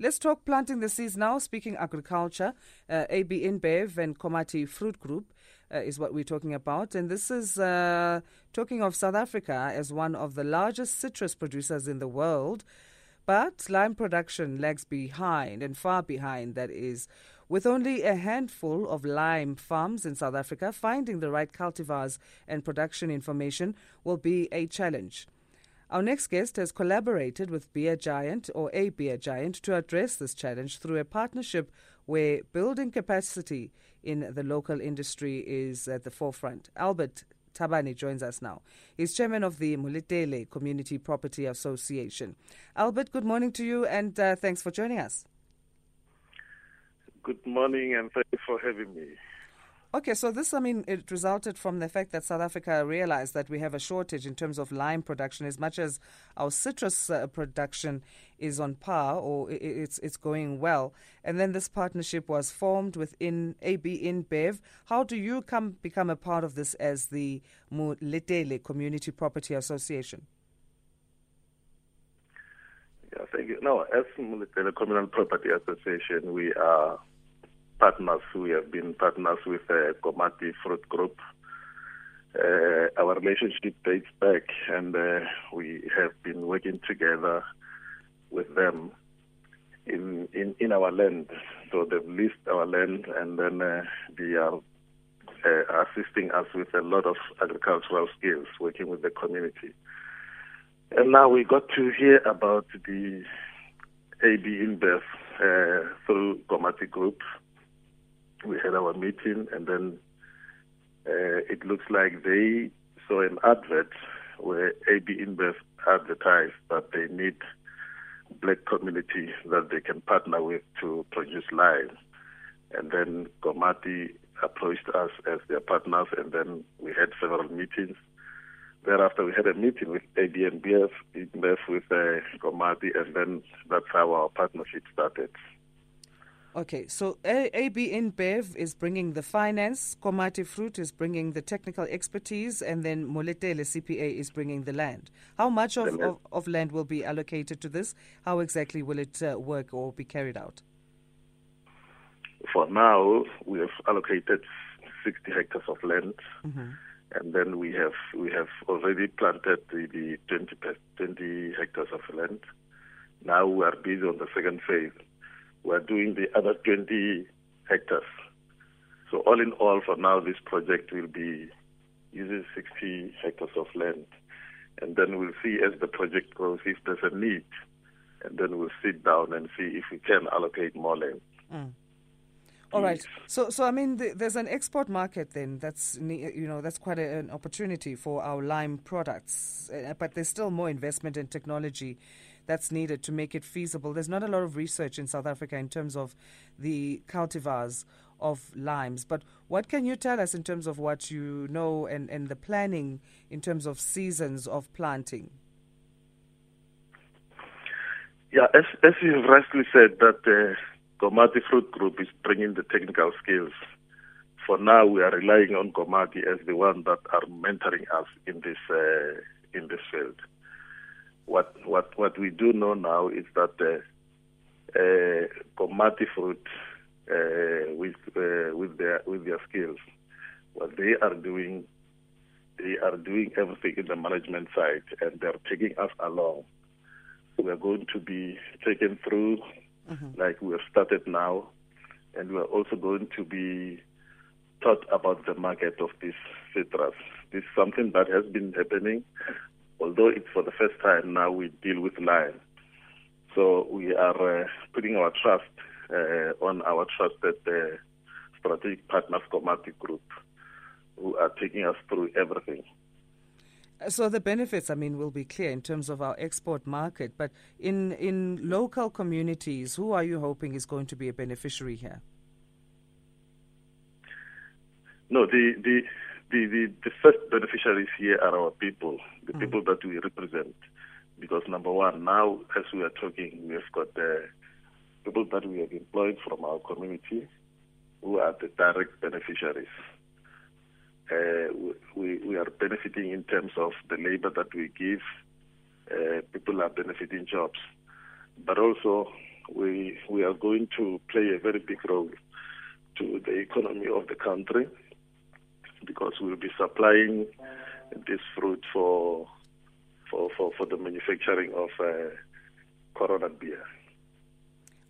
Let's talk planting the seeds now. Speaking agriculture, uh, AB InBev and Komati Fruit Group uh, is what we're talking about. And this is uh, talking of South Africa as one of the largest citrus producers in the world. But lime production lags behind and far behind, that is. With only a handful of lime farms in South Africa, finding the right cultivars and production information will be a challenge. Our next guest has collaborated with Beer Giant or a Beer Giant to address this challenge through a partnership where building capacity in the local industry is at the forefront. Albert Thabane joins us now. He's chairman of the Moletele Community Property Association. Albert, good morning to you and uh, thanks for joining us. Good morning and thank you for having me. Okay, so this, I mean, it resulted from the fact that South Africa realized that we have a shortage in terms of lime production, as much as our citrus uh, production is on par or it's it's going well. And then this partnership was formed within AB InBev. How do you come become a part of this as the Moletele Community Property Association? Yeah, thank you. No, as Moletele Communal Property Association, we are partners. We have been partners with the uh, Komati Fruit Group. Uh, our relationship dates back, and uh, we have been working together with them in in, in our land. So they've leased our land, and then uh, they are uh, assisting us with a lot of agricultural skills, working with the community. And now we got to hear about the AB InBev uh, through Komati Group we had our meeting, and then uh, it looks like they saw an advert where AB InBev advertised that they need black community that they can partner with to produce lime. And then Komati approached us as their partners, and then we had several meetings. Thereafter, we had a meeting with AB InBev, InBev with uh, Komati, and then that's how our partnership started. Okay, so AB InBev is bringing the finance, Komati Fruit is bringing the technical expertise, and then Moletele CPA is bringing the land. How much of, of, of, land will be allocated to this? How exactly will it uh, work or be carried out? For now, we have allocated 60 hectares of land. Mm-hmm. And then we have we have already planted the, the 20, 20 hectares of land. Now we are busy on the second phase we're doing the other 20 hectares. So all in all, for now, this project will be using 60 hectares of land. And then we'll see as the project grows if there's a need. And then we'll sit down and see if we can allocate more land. Mm. All right. So, so I mean, the, there's an export market then. That's you know that's quite a, an opportunity for our lime products. Uh, but there's still more investment in technology that's needed to make it feasible. There's not a lot of research in South Africa in terms of the cultivars of limes. But what can you tell us in terms of what you know and, and the planning in terms of seasons of planting? Yeah, as, as you've rightly said, that the Komati Fruit Group is bringing the technical skills. For now, we are relying on Komati as the one that are mentoring us in this uh, in this field what what what we do know now is that uh, uh, Komati fruit uh, with uh, with their with their skills, what they are doing, they are doing everything in the management side, and they're taking us along. We are going to be taken through, mm-hmm. like we have started now, and we are also going to be taught about the market of this citrus. This is something that has been happening although it's for the first time now we deal with lime. So we are uh, putting our trust uh, on our trusted uh, strategic partners, Komati Group, who are taking us through everything. So the benefits, I mean, will be clear in terms of our export market. But in in local communities, who are you hoping is going to be a beneficiary here? No, the the the, the, the first beneficiaries here are our people, the mm. people that we represent. Because number one, now as we are talking, we have got the people that we have employed from our community who are the direct beneficiaries. Uh, we, we are benefiting in terms of the labor that we give. Uh, people are benefiting jobs. But also, we we are going to play a very big role to the economy of the country because we'll be supplying this fruit for for for, for the manufacturing of uh, Corona beer.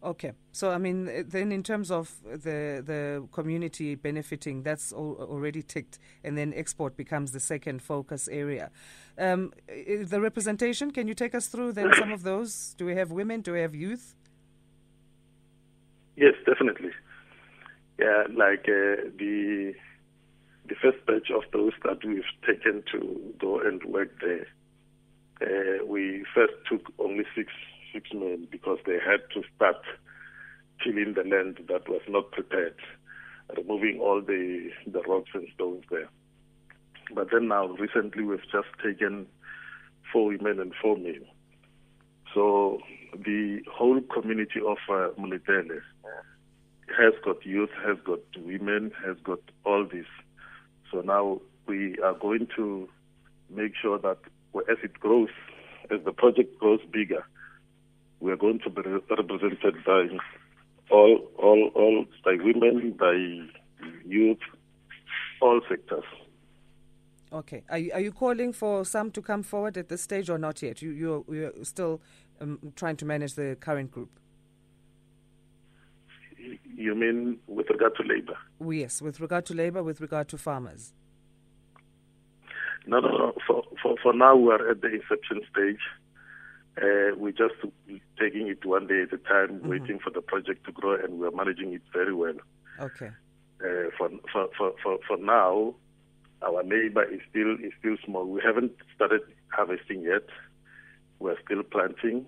Okay, so I mean, eh, then in terms of the the community benefiting, that's already ticked, and then export becomes the second focus area. Um, eh, the representation, can you take us through then some of those? Do we have women? Do we have youth? Yes, definitely. Yeah, like uh, the the first batch of those that we've taken to go and work there. Uh, we first took only six six men because they had to start tilling the land that was not prepared, removing all the, the rocks and stones there. But then now, recently, we've just taken four women and four men. So the whole community of uh, Moletele has got youth, has got women, has got all this. So now we are going to make sure that as it grows, as the project grows bigger, we are going to be represented by all, all, all by women, by youth, all sectors. Okay. Are you, are you calling for some to come forward at this stage or not yet? You, you're, you're still um, trying to manage the current group? You mean with regard to labor? Yes, with regard to labor, with regard to farmers. No, no, no. For, for, for now, we are at the inception stage. Uh, we're just taking it one day at a time, mm-hmm. waiting for the project to grow, and we're managing it very well. Okay. Uh, for, for, for, for, for now, our labor is still is still small. We haven't started harvesting yet. We're still planting,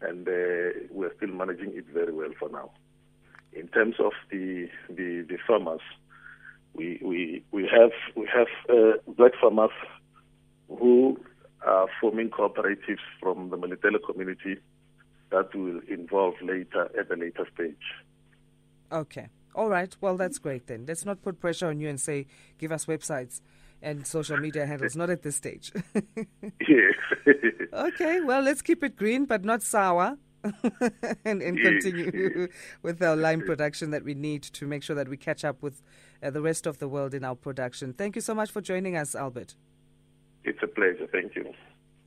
and uh, we're still managing it very well for now. In terms of the the, the farmers, we we we have we have uh, black farmers who are forming cooperatives from the Moletele community that will involve later at a later stage. Okay. All right. Well, that's great then. Let's not put pressure on you and say, give us websites and social media handles. Not at this stage. yes. okay. Well, let's keep it green, but not sour. and, and yes. continue with our lime production that we need to make sure that we catch up with uh, the rest of the world in our production. Thank you so much for joining us, Albert. It's a pleasure. Thank you.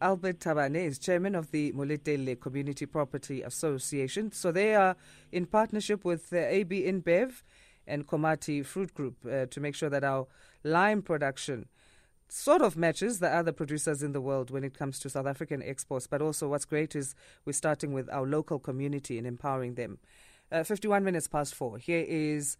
Albert Thabane is chairman of the Moletele Community Property Association. So they are in partnership with the AB InBev and Komati Fruit Group uh, to make sure that our lime production sort of matches the other producers in the world when it comes to South African exports. But also, what's great is we're starting with our local community and empowering them. Uh, 51 minutes past four. Here is